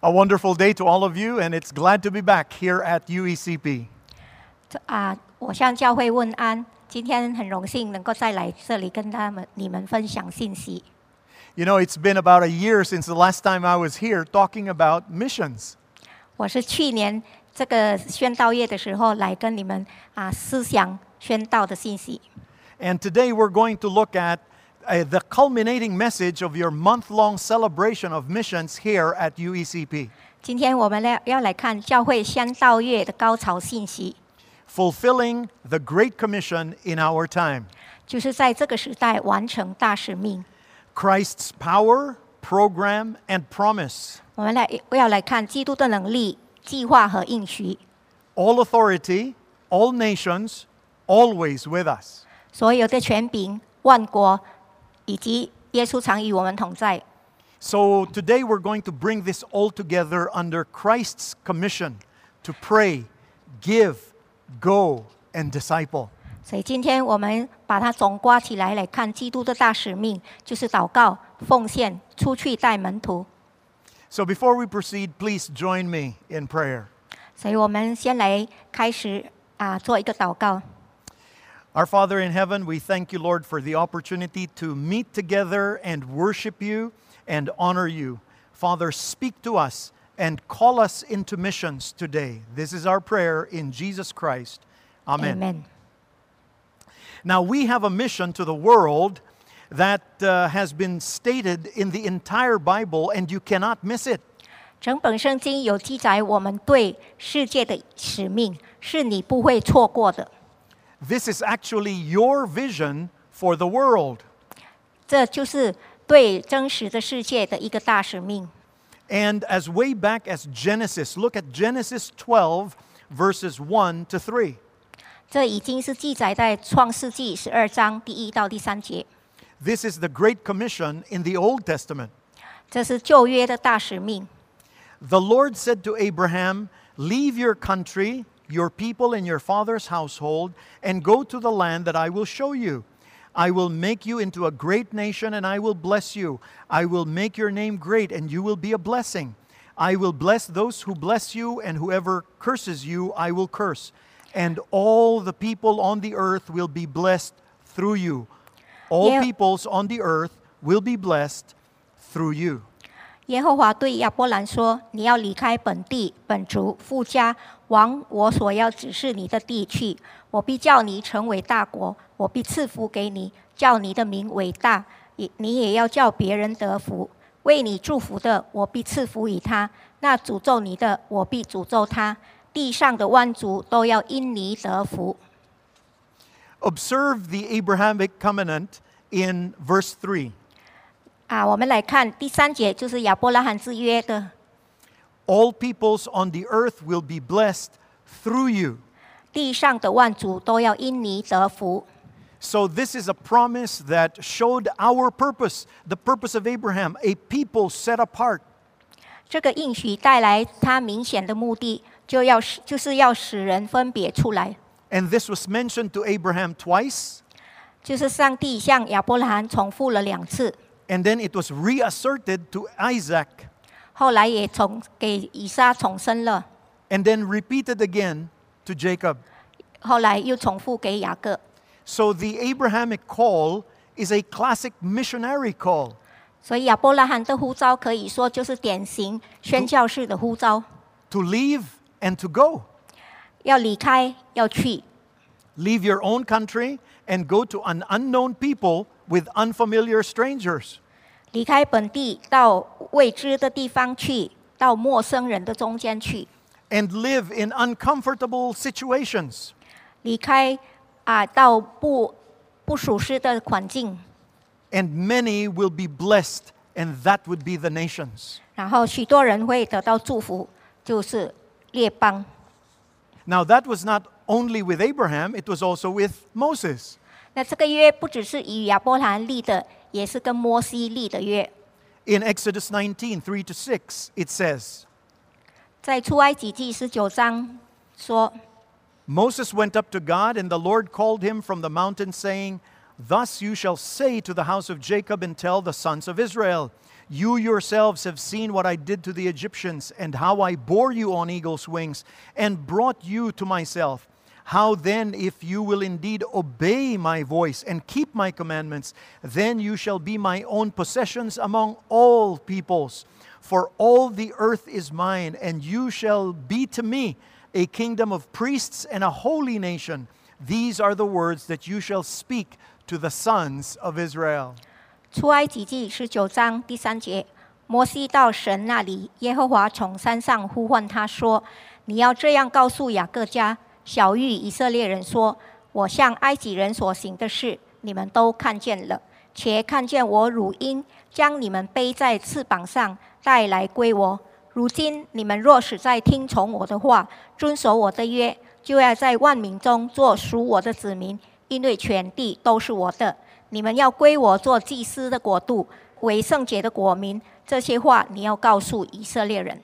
A wonderful day to all of you, and it's glad to be back here at E UECP. 这啊，我向教会问安。今天很荣幸能够再来这里跟他们、你们分享信息。 You know, it's been about a year since the last time I was here talking about missions. 我是去年这个宣道月的时候来跟你们啊思想宣道的信息。 And today we're going to look at uh, the culminating message of your month long celebration of missions here at E UECP 今天我们来要来看教会宣道月的高潮信息， fulfilling the Great Commission in our time. 就是在这个时代完成大使命。 Christ's power, program, and promise. 我们来要来看基督的能力、计划和应许。 All authority, all nations, always with us. 所有的权柄、万国 以及耶稣常与我们同在。 So today we're going to bring this all together under Christ's commission to pray, give, go, and disciple. 所以今天我们把它总刮起来来看基督的大使命，就是祷告、奉献、出去带门徒。 So before we proceed, please join me in prayer. 所以我们先来开始啊，做一个祷告。 Our Father in heaven, we thank you, Lord, for the opportunity to meet together and worship you and honor you. Father, speak to us and call us into missions today. This is our prayer in Jesus Christ. Amen. Amen。 Now, we have a mission to the world that uh, has been stated in the entire Bible, and you cannot miss it. 整本圣经有记载我们对世界的使命，是你不会错过的。 this is actually your vision for the world. 这就是对真实的世界的一个大使命。And as way back as Genesis, look at Genesis 12, verses 1 to 3. 这已经是记载在创世记十二章第一到第三节。This is the Great Commission in the Old Testament. The Lord said to Abraham, Leave your country your people, and your father's household, and go to the land that I will show you. I will make you into a great nation, and I will bless you. I will make your name great, and you will be a blessing. I will bless those who bless you, and whoever curses you, I will curse. And all the people on the earth will be blessed through you. All Yeah. peoples on the earth will be blessed through you. 耶和华对亚伯兰说：“你要离开本地、本族、富家，往我所要指示你的地去。我必叫你成为大国，我必赐福给你，叫你的名伟大。你你也要叫别人得福。为你祝福的，我必赐福于他；那诅咒你的，我必诅咒他。地上的万族都要因你得福。” Observe the Abrahamic covenant in verse three. 啊，我们来看第三节，就是亚伯拉罕之约的 All peoples on the earth will be blessed through you. 地上的万族都要因你得福。 So, this is a promise that showed our purpose, the purpose of Abraham, a people set apart. 这个应许带来他明显的目的，就要使就是要使人分别出来， And this was mentioned to Abraham twice, 就是上帝向亚伯拉罕重复了两次， and then it was reasserted to Isaac, 后来也重给以撒重申了， and then repeated again to Jacob. 后来又重复给雅各。 So, the Abrahamic call is a classic missionary call. 所以亚伯拉罕的呼召可以说就是典型宣教士的呼召， to leave and to go. 要离开，要去， Leave your own country and go to an unknown people with unfamiliar strangers. 离开本地到未知的地方去，到陌生人的中间去， and live in uncomfortable situations. 离开啊到不不属实的环境。 And many will be blessed, and that would be the nations. 然后许多人会得到祝福，就是列邦。 Now, that was not only with Abraham, it was also with Moses. 那这个约不只是与亚伯兰立的，也是跟摩西立的约。 In Exodus 19 3 to 6, it says, 在出埃及记十九章说， Moses went up to God, and the Lord called him from the mountain, saying, Thus you shall say to the house of Jacob and tell the sons of Israel, You yourselves have seen what I did to the Egyptians, and how I bore you on eagle's wings, and brought you to myself. How then, if you will indeed obey my voice and keep my commandments, then you shall be my own possessions among all peoples. For all the earth is mine, and you shall be to me a kingdom of priests and a holy nation. These are the words that you shall speak to the sons of Israel. 出埃及记十九章第三节，摩西到神那里，耶和华从山上呼唤他说：“你要这样告诉雅各家、 小玉以色列人说：我向埃及人所行的事，你们都看见了，且看见我乳鹰将你们背在翅膀上带来归我。如今你们若是在听从我的话，遵守我的约，就要在万民中做属我的子民，因为全地都是我的。你们要归我做祭司的国度，为圣洁的国民。这些话你要告诉以色列人。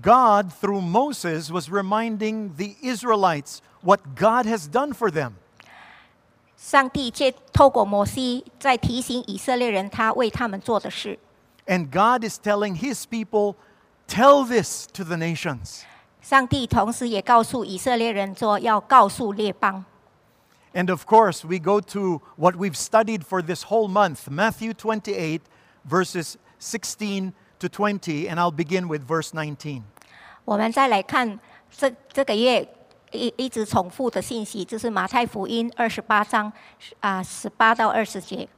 God, through Moses, was reminding the Israelites what God has done for them. 上帝借透过摩西在提醒以色列人他为他们做的事。 And God is telling his people, tell this to the nations. 上帝同时也告诉以色列人说，要告诉列邦。 And of course, we go to what we've studied for this whole month Matthew 28, verses 16 to 20, and I'll begin with verse 19. 我们再来看这这个月一一直重复的信息，就是马太福音二十八章啊十八到二十节。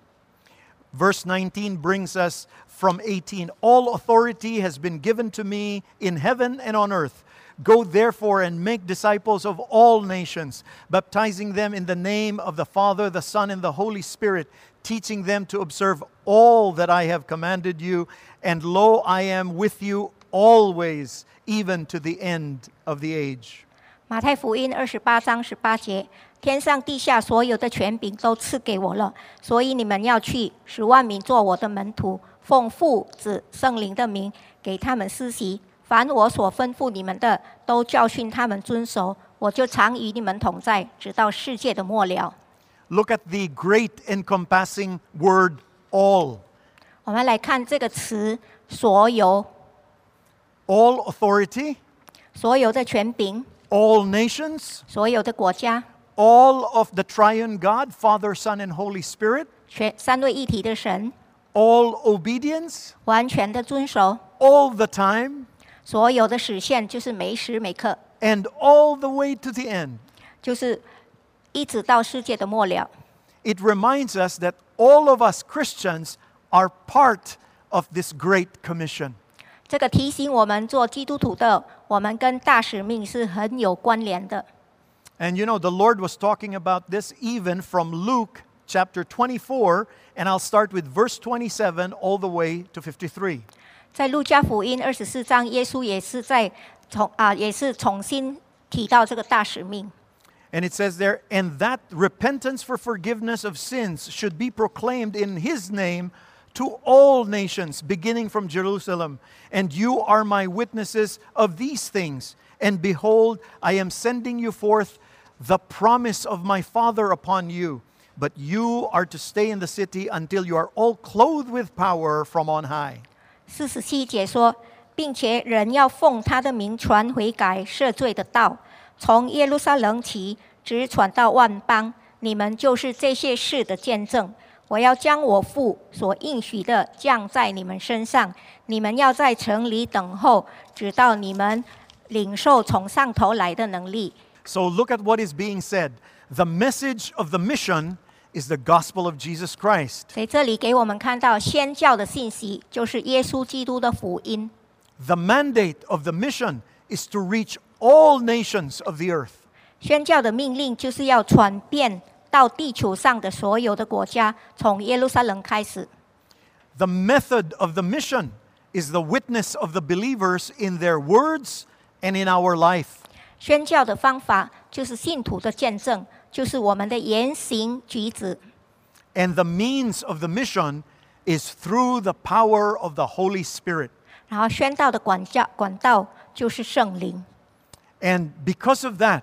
Verse 19 brings us from 18 All authority has been given to me in heaven and on earth. Go therefore and make disciples of all nations, baptizing them in the name of the Father, the Son, and the Holy Spirit, teaching them to observe all that I have commanded you. And lo, I am with you always, even to the end of the age. 马太福音二十八章十八节：天上地下所有的权柄都赐给我了，所以你们要去，使万民做我的门徒，奉父子圣灵的名给他们施洗。凡我所吩咐你们的，都教训他们遵守。我就常与你们同在，直到世界的末了。 Look at the great encompassing word all. 我们来看这个词“所有”， All authority, 所有的权柄， all nations, 所有的国家， all of the triune God, Father, Son, and Holy Spirit, 全三位一体的神， all obedience, 完全的遵守， all the time, 所有的实现就是每时每刻， and all the way to the end. 就是 一直到世界的末了。 It reminds us that all of us Christians are part of this great commission. 这个提醒我们做基督徒的，我们跟大使命是很有关联的。 And you know, the Lord was talking about this even from Luke chapter 24, and I'll start with verse 27 all the way to 53. 在路加福音二十四章，耶稣也是在重啊，也是重新提到这个大使命。 And it says there, and that repentance for forgiveness of sins should be proclaimed in his name to all nations, beginning from Jerusalem. And you are my witnesses of these things. And behold, I am sending you forth the promise of my Father upon you. But you are to stay in the city until you are all clothed with power from on high. 四十七节说，并且人要奉他的名传悔改赦罪的道，从耶路撒冷起， 直传到万邦。你们就是这些事的见证。我要将我父所应许的降在你们身上，你们要在城里等候，直到你们领受从上头来的能力。So look at what is being said. The message of the mission is the gospel of Jesus Christ. 所以这里给我们看到宣教的信息，就是耶稣基督的福音。The mandate of the mission is to reach all nations of the earth. 宣教的命令就是要传遍到地球上的所有的国家，从耶路撒冷开始。 The method of the mission is the witness of the believers in their words and in our life. 宣教的方法就是信徒的见证，就是我们的言行举止。 And the means of the mission is through the power of the Holy Spirit. 然后宣道的管教管道就是圣灵。 And because of that,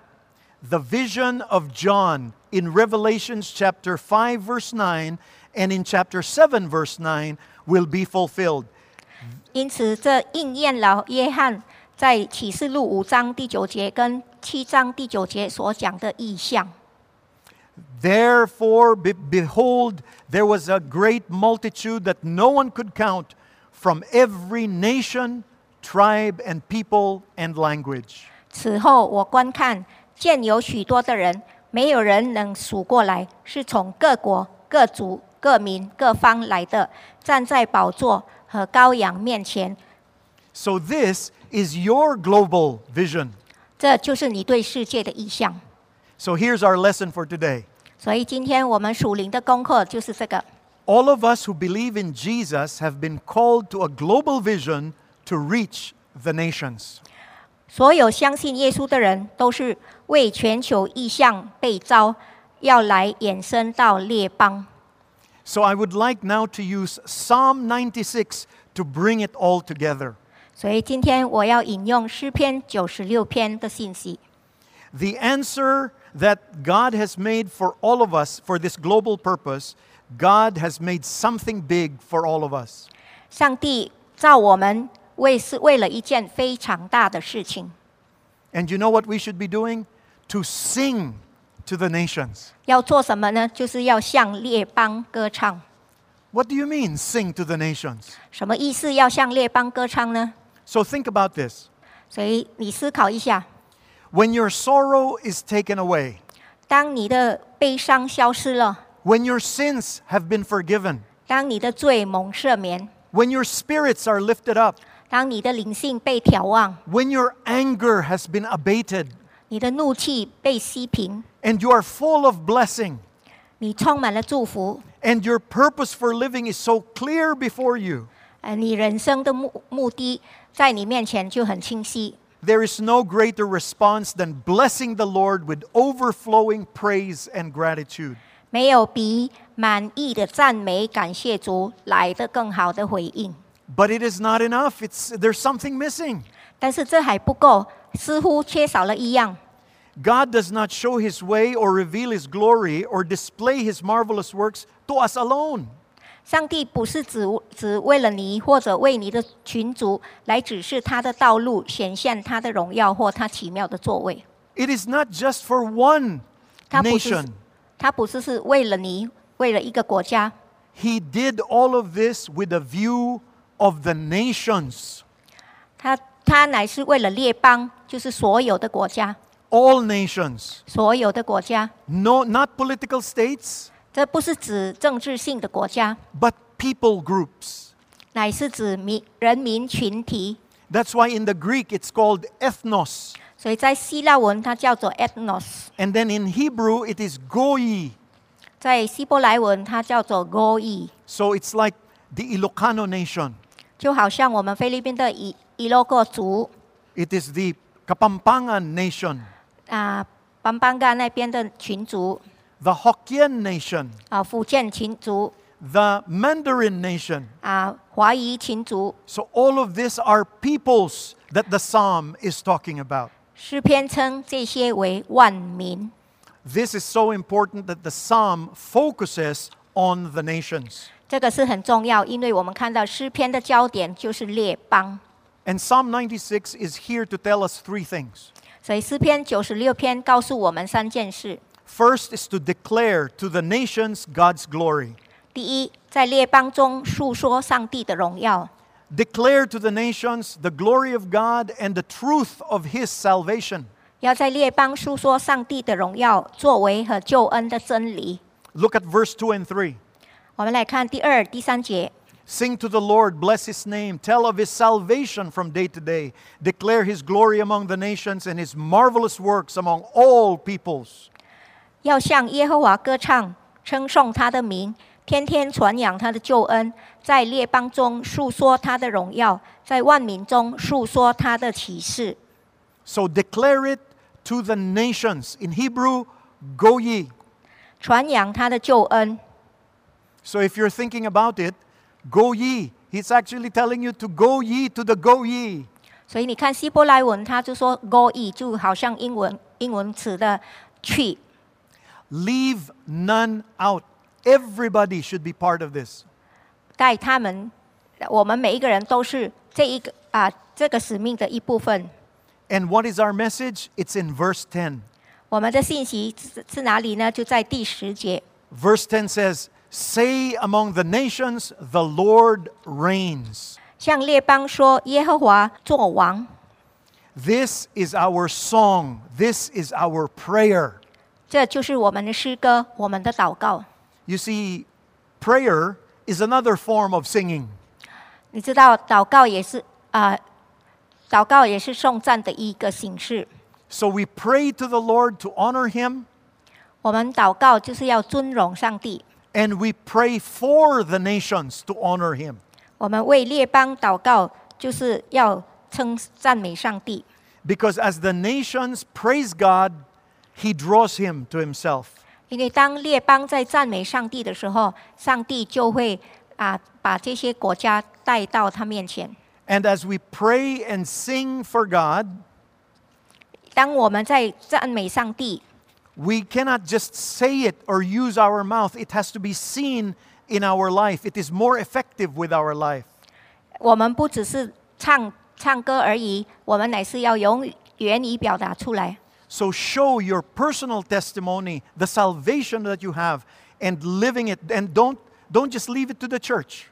the vision of John in Revelations chapter 5, verse 9, and in chapter 7, verse 9, will be fulfilled. 因此，这应验了约翰在启示录五章第九节跟七章第九节所讲的意象。 Therefore, be- behold, there was a great multitude that no one could count from every nation, tribe, and people and language. 此后，我观看， 见有许多的人，没有人能数过来，是从各国、各族、各民、各方来的，站在宝座和羔羊面前。So, this is your global vision. 这就是你对世界的意向。So, here's our lesson for today. 所以，今天我们属灵的功课就是这个。All of us who believe in Jesus have been called to a global vision to reach the nations. 所有相信耶稣的人，都是 为全球意向被召，要来衍生到列邦。 So, I would like now to use Psalm 96 to bring it all together. 所以，今天我要引用诗篇九十六篇的信息。 The answer that God has made for all of us for this global purpose, God has made something big for all of us. 上帝造我们为是为了一件非常大的事情， And you know what we should be doing? To sing to the nations. 要做什么呢？就是要向列邦歌唱。 What do you mean, sing to the nations? 什么意思？要向列邦歌唱呢？ So think about this. 所以你思考一下， When your sorrow is taken away, 当你的悲伤消失了， when your sins have been forgiven, 当你的罪蒙赦免， when your spirits are lifted up, 当你的灵性被眺望， when your anger has been abated, 你的怒气被息平， and you are full of blessing, 你充满了祝福， and your purpose for living is so clear before you, 呃，你人生的目目的在你面前就很清晰。 there is no greater response than blessing the Lord with overflowing praise and gratitude. 没有比满意的赞美、感谢主来的更好的回应。 But it is not enough. It's, there's something missing. 但是这还不够， 似乎缺少了一样。 God does not show his way or reveal his glory or display his marvelous works to us alone. 上帝不是只只为了你或者为你的群族来指示他的道路，显现他的荣耀或他奇妙的作为。 It is not just for one 他不是 nation. 他不是是为了你，为了一个国家， He did all of this with a view of the nations, 他 他乃是为了列邦，就是所有的国家，all nations. 所有的国家。No, not political states, 这不是指政治性的国家，but people groups. 乃是指民人民群体。That's why in the Greek it's called ethnos. 所以在希腊文它叫做 ethnos，And then in Hebrew it is goi. 在希伯来文它叫做 goi，So it's like the Ilocano nation. 就好像我们菲律宾的伊 伊洛克族 It is the Kapampangan nation, 啊，邦邦嘎那边的群族 the Hokkien nation, 啊，福建群族 the Mandarin nation. 啊，华裔群族。 So all of this are peoples that the psalm is talking about. 诗篇称这些为万民， This is so important that the psalm focuses on the nations. 这个是很重要，因为我们看到诗篇的焦点就是列邦， And Psalm 96 is here to tell us three things. 所以诗篇九十六篇告诉我们三件事： First is to declare to the nations God's glory. 第一，在列邦中述说上帝的荣耀； Declare to the nations the glory of God and the truth of his salvation. 要在列邦述说上帝的荣耀、作为和救恩的真理。 Look at verse 2 and 3. 我们来看第二、第三节。 Sing to the Lord, bless his name, tell of his salvation from day to day, declare his glory among the nations and his marvelous works among all peoples. 要向耶和华歌唱，称颂他的名，天天传扬他的救恩，在列邦中述说他的荣耀，在万民中述说他的启示。 So declare it to the nations. In Hebrew, go ye. 传扬他的救恩。 So if you're thinking about it, go ye. He's actually telling you to go ye to the go ye. 所以你看希伯来文，他就说 “go e”，就好像英文 英文词的去。 Leave none out. Everybody should be part of this. 带他们，我们每一个人都是这一个啊这个使命的一部分。 And what is our message? It's in verse 10. 我们的信息是是哪里呢？就在第十节。 Verse 10 says, Say among the nations, the Lord reigns. 向列邦说：“耶和华作王。 This is our song. This is our prayer. ”这就是我们的诗歌，我们的祷告。 You see, prayer is another form of singing. 你知道，祷告也是啊、祷告也是颂赞的一个形式。 So we pray to the Lord to honor him, 我们祷告就是要尊荣上帝， and we pray for the nations to honor him. 我们为列邦祷告就是要称赞美上帝。 Because as the nations praise God, he draws him to himself. 因为当列邦在赞美上帝的时候，上帝就会啊把这些国家带到他面前。 And as we pray and sing for God, 当我们在赞美上帝， we cannot just say it or use our mouth. It has to be seen in our life. It is more effective with our life. 我们不只是唱唱歌而已，我们乃是要用言语表达出来。 So show your personal testimony, the salvation that you have, and living it. And don't, don't just leave it to the church.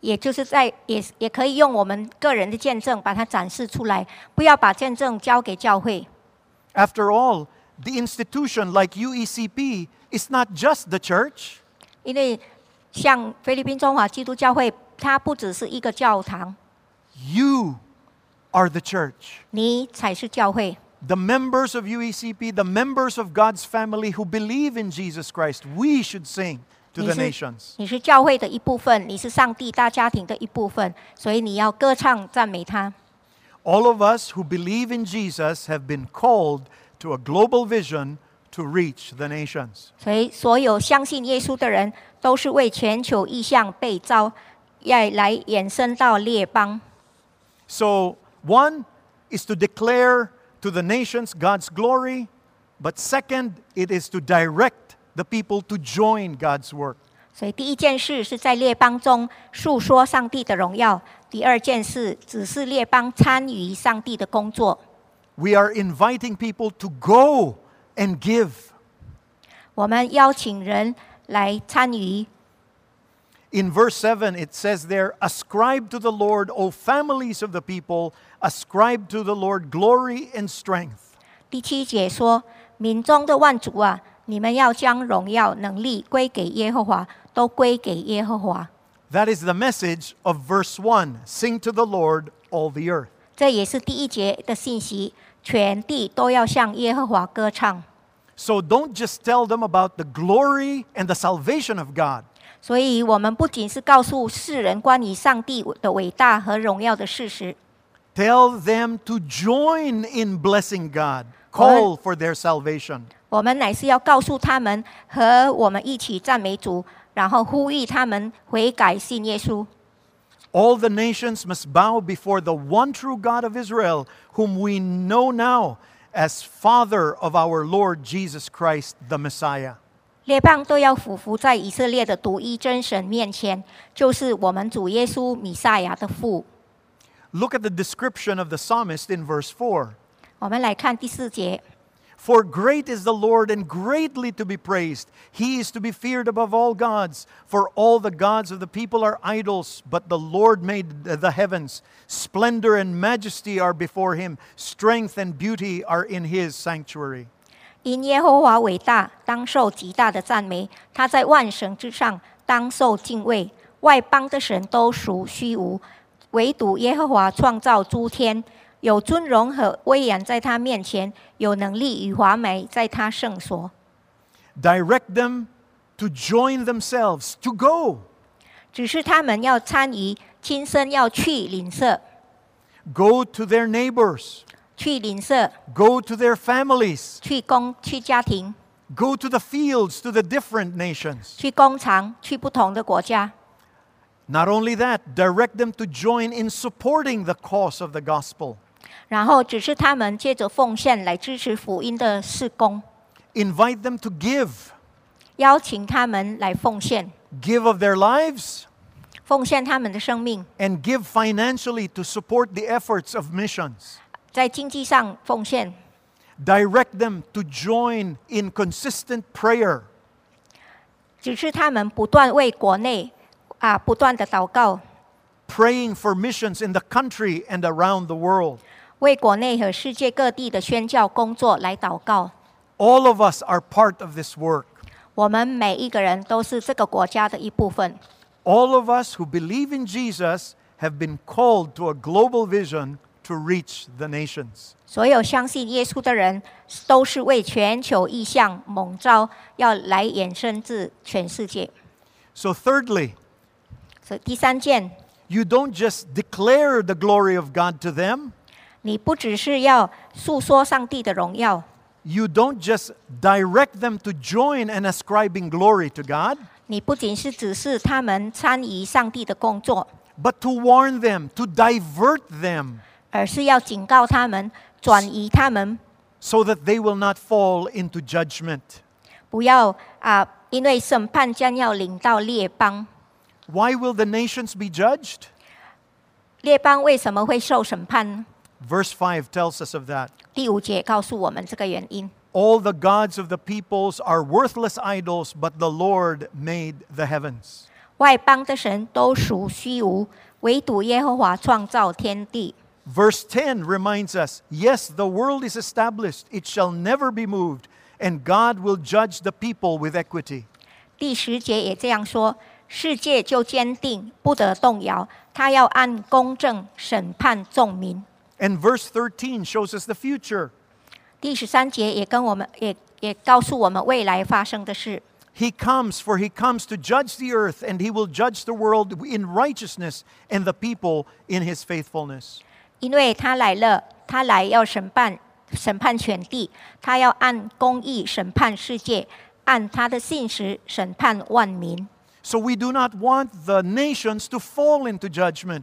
也就是在也也可以用我们个人的见证把它展示出来，不要把见证交给教会。 After all, the institution like UECP is not just the church. 因为像菲律宾中华基督教会，它不只是一个教堂， You are the church. 你才是教会。 The members of UECP, the members of God's family who believe in Jesus Christ, we should sing to 你 the 是 nations. 你是教会的一部分，你是上帝大家庭的一部分，所以你要歌唱赞美他。 All of us who believe in Jesus have been called to a global vision to reach the nations. 所以所有相信耶稣的人，都是为全球意向被召，要来衍生到列邦。 So, one is to declare to the nations God's glory, but second, it is to direct the people to join God's work. 所以第一件事是在列邦中述说上帝的荣耀；第二件事只是列邦参与上帝的工作。 We are inviting people to go and give. 我们邀请人来参与。 In verse 7, it says there, Ascribe to the Lord, O families of the people, ascribe to the Lord glory and strength. 第七节说：“民中的万族啊，你们要将荣耀、能力归给耶和华，都归给耶和华。 That is the message of verse 1 Sing to the Lord, all the earth. ”这也是第一节的信息， 全地都要向耶和华歌唱。 So don't just tell them about the glory and the salvation of God. 所以，我们不仅是告诉世人关于上帝的伟大和荣耀的事实， Tell them to join in blessing God, call for their salvation. 我们乃是要告诉他们和我们一起赞美主，然后呼吁他们悔改信耶稣。 All the nations must bow before the one true God of Israel, whom we know now as Father of our Lord Jesus Christ, the Messiah. 列邦都要俯伏在以色列的独一真神面前，就是我们主耶稣米赛亚的父。 Look at the description of the psalmist in verse 4. 我们来看第四节， For great is the Lord and greatly to be praised. He is to be feared above all gods. For all the gods of the people are idols, but the Lord made the heavens. Splendor and majesty are before him, strength and beauty are in his sanctuary. 因耶和华伟大，当受极大的赞美。他在万神之上，当受敬畏。外邦的神都属虚无，唯独耶和华创造诸天， 有尊荣和威严在他面前，有能力与华美在他圣所。 Direct them to join themselves, to go. 只是他们要参与，亲身要去领色， Go to their neighbors, 去领色， go to their families, 去工，去家庭， go to the fields, to the different nations. 去工厂，去不同的国家。 Not only that, direct them to join in supporting the cause of the gospel. 然后指示他们借着奉献来支持福音的事工， invite them to give, 邀请他们来奉献， give of their lives, 奉献他们的生命， and give financially to support the efforts of missions. 在经济上奉献， Direct them to join in consistent prayer, 指示他们不断为国内啊不断的祷告， praying for missions in the country and around the world. 为国内和世界各地的宣教工作来祷告。 All of us are part of this work. 我们每一个人都是这个国家的一部分。 All of us who believe in Jesus have been called to a global vision to reach the nations. 所有相信耶稣的人，都是为全球意向蒙召，要来衍生至全世界。 So, thirdly, 所以第三件， you don't just declare the glory of God to them, 你不只是要诉说上帝的荣耀， you don't just direct them to join in ascribing glory to God, 你不仅是指示他们参与上帝的工作， but to warn them, to divert them, 而是要警告他们，转移他们， so that they will not fall into judgment. 不要啊、因为审判将要临到列邦。 Why will the nations be judged? 列邦为什么会受审判呢？ Verse 5 tells us of that. 第五节告诉我们这个原因。 All the gods of the peoples are worthless idols, but the Lord made the heavens. 外邦的神都属虚无，唯独耶和华创造天地。 Verse 10 reminds us yes, the world is established, it shall never be moved, and God will judge the people with equity. 第十节也这样说：世界就坚定，不得动摇，他要按公正审判众民。 And verse 13 shows us the future. 第十三节也跟我们也也告诉我们未来发生的事。 He comes, for he comes to judge the earth, and he will judge the world in righteousness and the people in his faithfulness. 因为他来了，他来要审判审判全地，他要按公义审判世界，按他的信实审判万民。 So we do not want the nations to fall into judgment.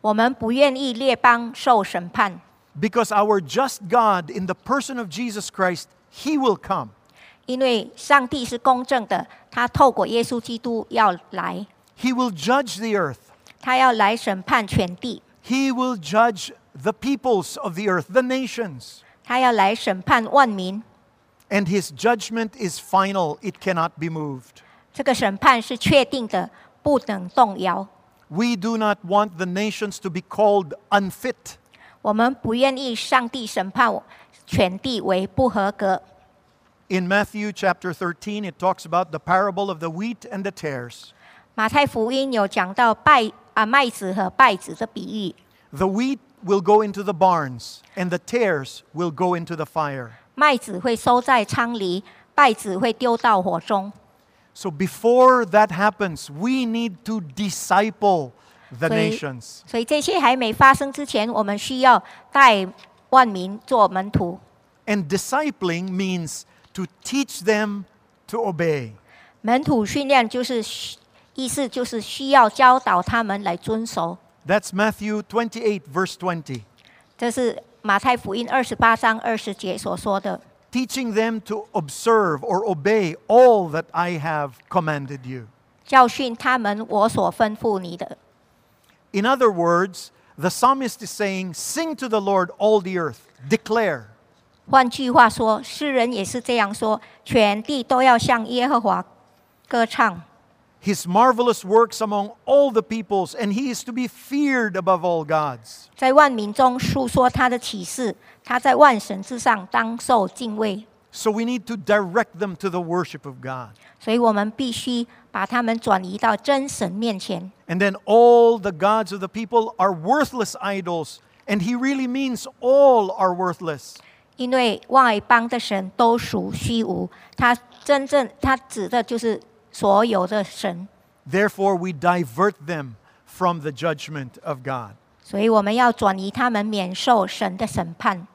我们不愿意列邦受审判， Because our just God, in the person of Jesus Christ, He will come. 因为上帝是公正的，他透过耶稣基督要来， He will judge the earth. 他要来审判全地， He will judge the peoples of the earth, the nations. 他要来审判万民。 And His judgment is final, it cannot be moved. 这个审判是确定的，不能动摇。 We do not want the nations to be called unfit. 我们不愿意上帝审判全地为不合格。 In Matthew chapter 13, it talks about the parable of the wheat and the tares. 马太福音有讲到败啊麦子和稗子的比喻， The wheat will go into the barns, and the tares will go into the fire. 麦子会收在仓里，稗子会丢到火中。 So before that happens, we need to disciple the 所以 nations. 所以这些还没发生之前，我们需要带万民做门徒。 And discipling means to teach them to obey. 门徒训练就是需意思就是需要教导他们来遵守。 That's Matthew 28, verse 20. 这是马太福音二十八章二十节所说的。 Teaching them to observe or obey all that I have commanded you. 教训他们我所吩咐你的。 In other words, the psalmist is saying, Sing to the Lord, all the earth, declare. 换句话说，诗人也是这样说：全地都要向耶和华歌唱， his marvelous works among all the peoples, and he is to be feared above all gods. 在万民中述说他的启示。他在万神之上当受敬畏， So we need to direct them to the worship of God. 所以我们必须把他们转移到真神面前。 And then all the gods of the people are worthless idols, and he really means all are worthless. 因为外邦的神都属虚无，他真正他指的就是 所有的神， Therefore, we divert them from the judgment of God. 所以我们要转移他们免受神的审判。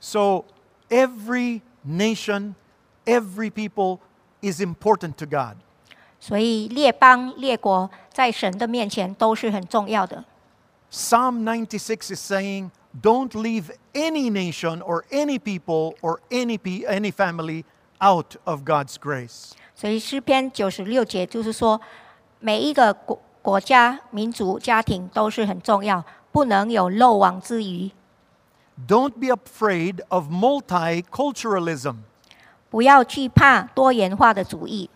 So every nation, every people is important to God. 所以列邦列国在神的面前都是很重要的。 Psalm 96 is saying, don't leave any nation or any people or any, pe- any family out of God's grace. 所以诗篇九十六节就是说，每一个国国家、民族、家庭都是很重要，不能有漏网之鱼。 Don't be afraid of multiculturalism. 不要惧怕多元化的主义，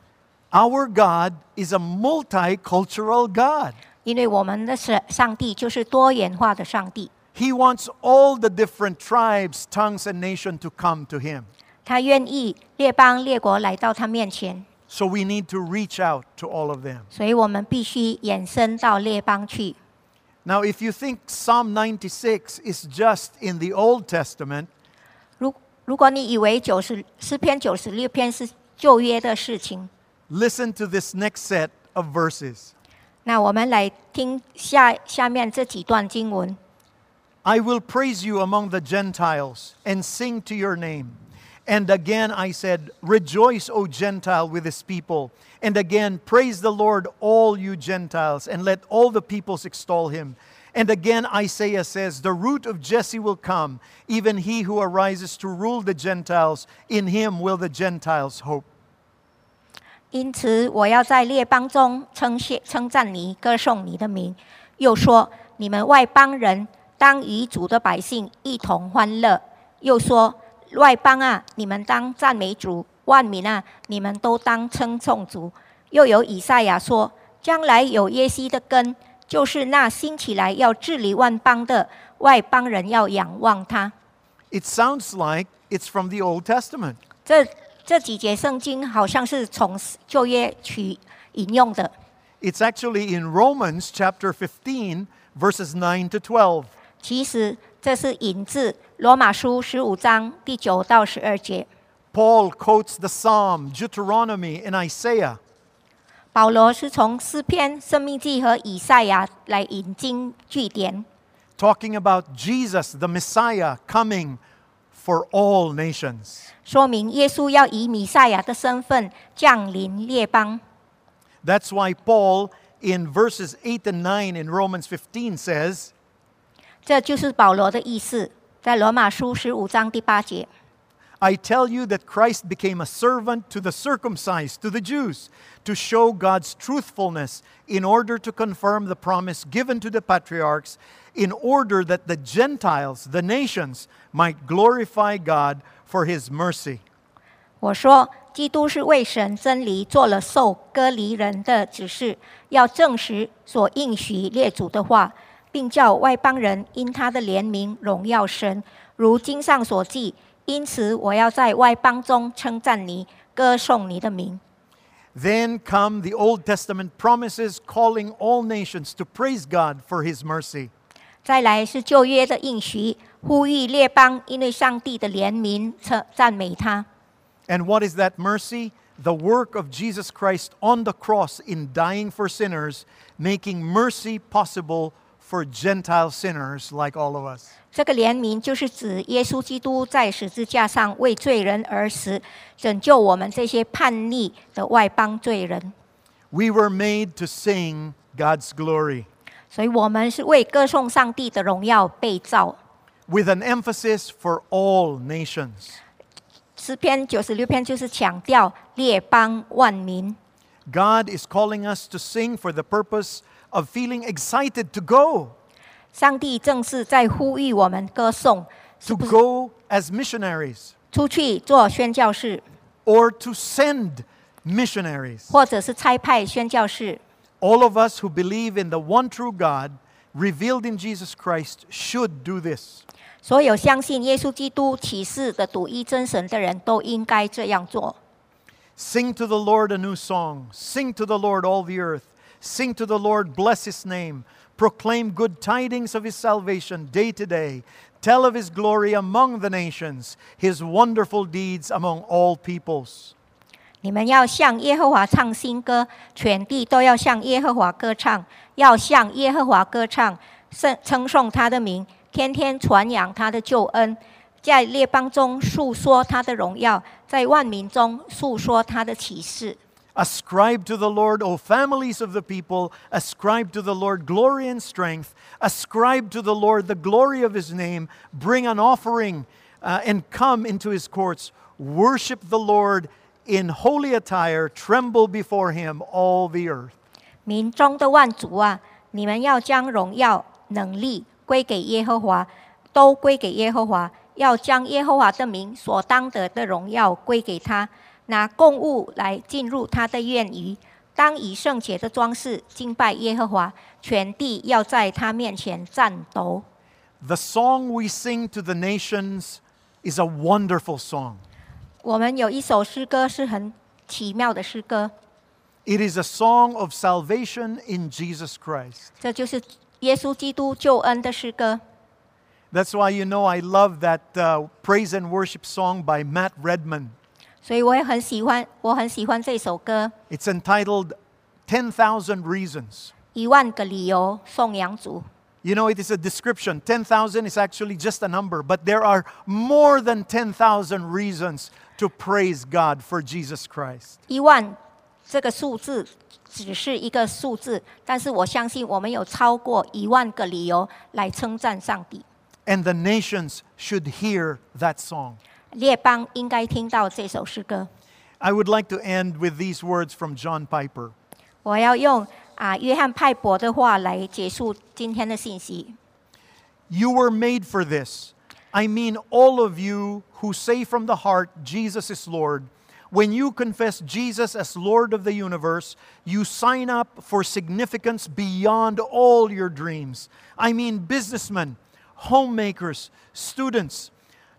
Our God is a multicultural God. 因为我们的上上帝就是多元化的上帝。 He wants all the different tribes, tongues, and nation to come to Him. 他愿意列邦列国来到他面前， So we need to reach out to all of them. 所以我们必须延伸到列邦去。 Now, if you think Psalm 96 is just in the Old Testament, 如如果你以为九十诗篇九十六篇是旧约的事情， listen to this next set of verses. 那我们来听下下面这几段经文。 I will praise you among the Gentiles and sing to your name. And again I said, Rejoice, O Gentile, with his people. And again, praise the Lord, all you Gentiles, and let all the peoples extol him. And again, Isaiah says, The root of Jesse will come, even he who arises to rule the Gentiles. In him will the Gentiles hope. 因此，我要在列邦中称谢称赞你，歌颂你的名。又说：你们外邦人当与主的百姓一同欢乐。又说： 外邦啊，你们当赞美主；万民啊，你们都当称颂主。又有以赛亚说：将来有耶西的根，就是那兴起来要治理万邦的外邦人，要仰望他。It sounds like it's from the Old Testament. 这这几节圣经好像是从旧约取引用的。It's actually in Romans chapter 15, verses 9 to 12. 其实这是引自罗马书十五章第九到十二节。Paul quotes the Psalm, Deuteronomy, and Isaiah. 保罗是从诗篇、申命记和以赛亚来引经据典。Talking about Jesus, the Messiah, coming for all nations. 说明耶稣要以弥赛亚的身份降临列邦。That's why Paul in verses 8 and 9 in Romans 15 says, 这就是保罗的意思，在罗马书十五章第八节。 I tell you that Christ became a servant to the circumcised, to the Jews, to show God's truthfulness, in order to confirm the promise given to the patriarchs, in order that the Gentiles, the nations, might glorify God for his mercy. 我说，基督是为神真理做了受割离人的指示，要证实所应许列祖的话， 并叫外邦人因他的怜悯荣耀神，如经上所记。因此，我要在外邦中称赞你，歌颂你的名。 Then come the Old Testament promises calling all nations to praise God for his mercy. 再来是旧约的应许，呼吁列邦因为上帝的怜悯，称赞美他。 And what is that mercy? The work of Jesus Christ on the cross in dying for sinners, making mercy possible for Gentile sinners like all of us. 这个怜悯就是指耶稣基督在十字架上为罪人而死，拯救我们这些叛逆的外邦罪人。 We were made to sing God's glory 所以，我们是为歌颂上帝的荣耀被造。 with an emphasis for all nations. 诗篇九十六篇就是强调列邦万民。 God is calling us to sing for the purpose of feeling excited to go, 上帝正是在呼吁我们歌颂， to go as missionaries 出去做宣教士， or to send missionaries. 或者是差派宣教士。 All of us who believe in the one true God revealed in Jesus Christ should do this. 所有相信耶稣基督启示的独一真神的人都应该这样做。 Sing to the Lord a new song. Sing to the Lord all the earth. Sing to the Lord, bless his name. Proclaim good tidings of his salvation day to day. Tell of his glory among the nations, his wonderful deeds among all peoples. 你们要向耶和华唱新歌，全地都要向耶和华歌唱，要向耶和华歌唱，称称颂他的名，天天传扬他的救恩，在列邦中述说他的荣耀，在万民中述说他的启示。 Ascribe to the Lord, O families of the people, ascribe to the Lord glory and strength. Ascribe to the Lord the glory of his name. Bring an offering uh, and come into his courts. Worship the Lord in holy attire. Tremble before him, all the earth. 民中的万族啊，你们要将荣耀、能力归给耶和华，都归给耶和华。要将耶和华的名所当得的荣耀归给他， 拿供物来进入他的院宇，当以圣洁的装饰敬拜耶和华，全地要在他面前颤抖。 The song we sing to the nations is a wonderful song. 我们有一首诗歌是很奇妙的诗歌， It is a song of salvation in Jesus Christ. 这就是耶稣基督救恩的诗歌。 That's why you know I love that uh, praise and worship song by Matt Redman. 所以我也很喜欢，我很喜欢这首歌《 It's entitled 10,000 Reasons. 一万个理由颂扬主》。 You know, it is a description. 10,000 is actually just a number, but there are more than 10,000 reasons to praise God for Jesus Christ. 一万这个数字只是一个数字，但是我相信我们有超过一万个理由来称赞上帝。 And the nations should hear that song. 列邦应该听到这首诗歌。 I would like to end with these words from John Piper. 我要用啊约翰派伯的话来结束今天的信息。 You were made for this. I mean, all of you who say from the heart, Jesus is Lord. When you confess Jesus as Lord of the universe, you sign up for significance beyond all your dreams. I mean, businessmen, homemakers, students.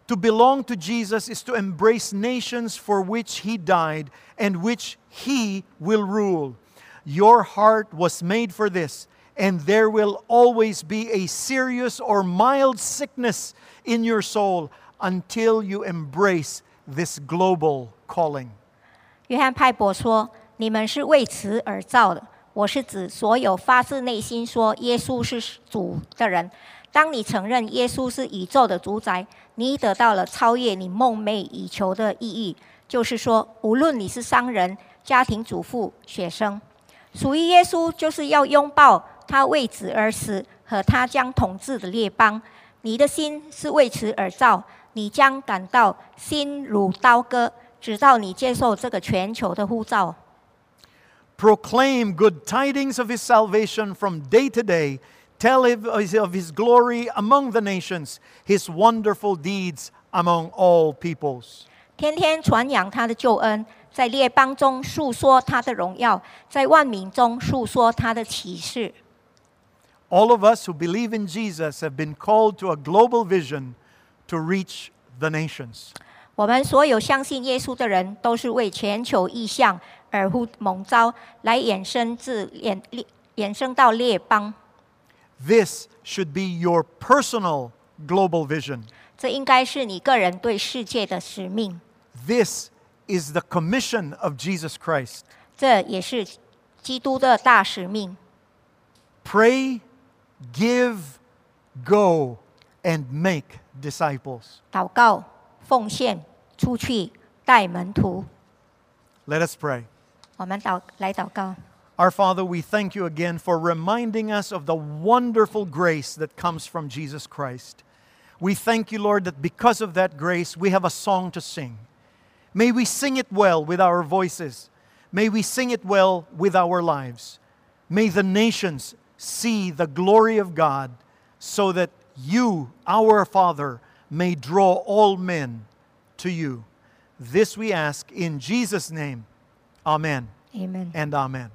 To belong to Jesus is to embrace nations for which He died and which He will rule. Your heart was made for this, and there will always be a serious or mild sickness in your soul until you embrace this global calling. 约翰派伯说：“你们是为此而造的。我是指所有发自内心说耶稣是主的人。 当你承认耶稣是宇宙的主宰，你得到了超越你梦寐以求的意义。就是说，无论你是商人、家庭主妇、学生，属于耶稣就是要拥抱他为子而死和他将统治的列邦。你的心是为此而造，你将感到心如刀割。”直到你接受这个全球的呼召，Proclaim good tidings of his salvation from day to day. Tell of his glory among the nations, his wonderful deeds among all peoples. 天天传扬他的救恩，在列邦中述说他的荣耀，在万民中述说他的奇事。All of us who believe in Jesus have been called to a global vision to reach the nations. 我们所有相信耶稣的人，都是为全球异象而呼蒙召，来衍生至衍衍生到列邦。This should be your personal global vision. 这应该是你个人对世界的使命， This is the commission of Jesus Christ. 这也是基督的大使命。 Pray, give, go, and make disciples. 祷告、奉献、出去带门徒。 Let us pray. 我们祷来祷告， Our Father, we thank you again for reminding us of the wonderful grace that comes from Jesus Christ. We thank you, Lord, that because of that grace, we have a song to sing. May we sing it well with our voices. May we sing it well with our lives. May the nations see the glory of God so that you, our Father, may draw all men to you. This we ask in Jesus' name. Amen Amen。and amen.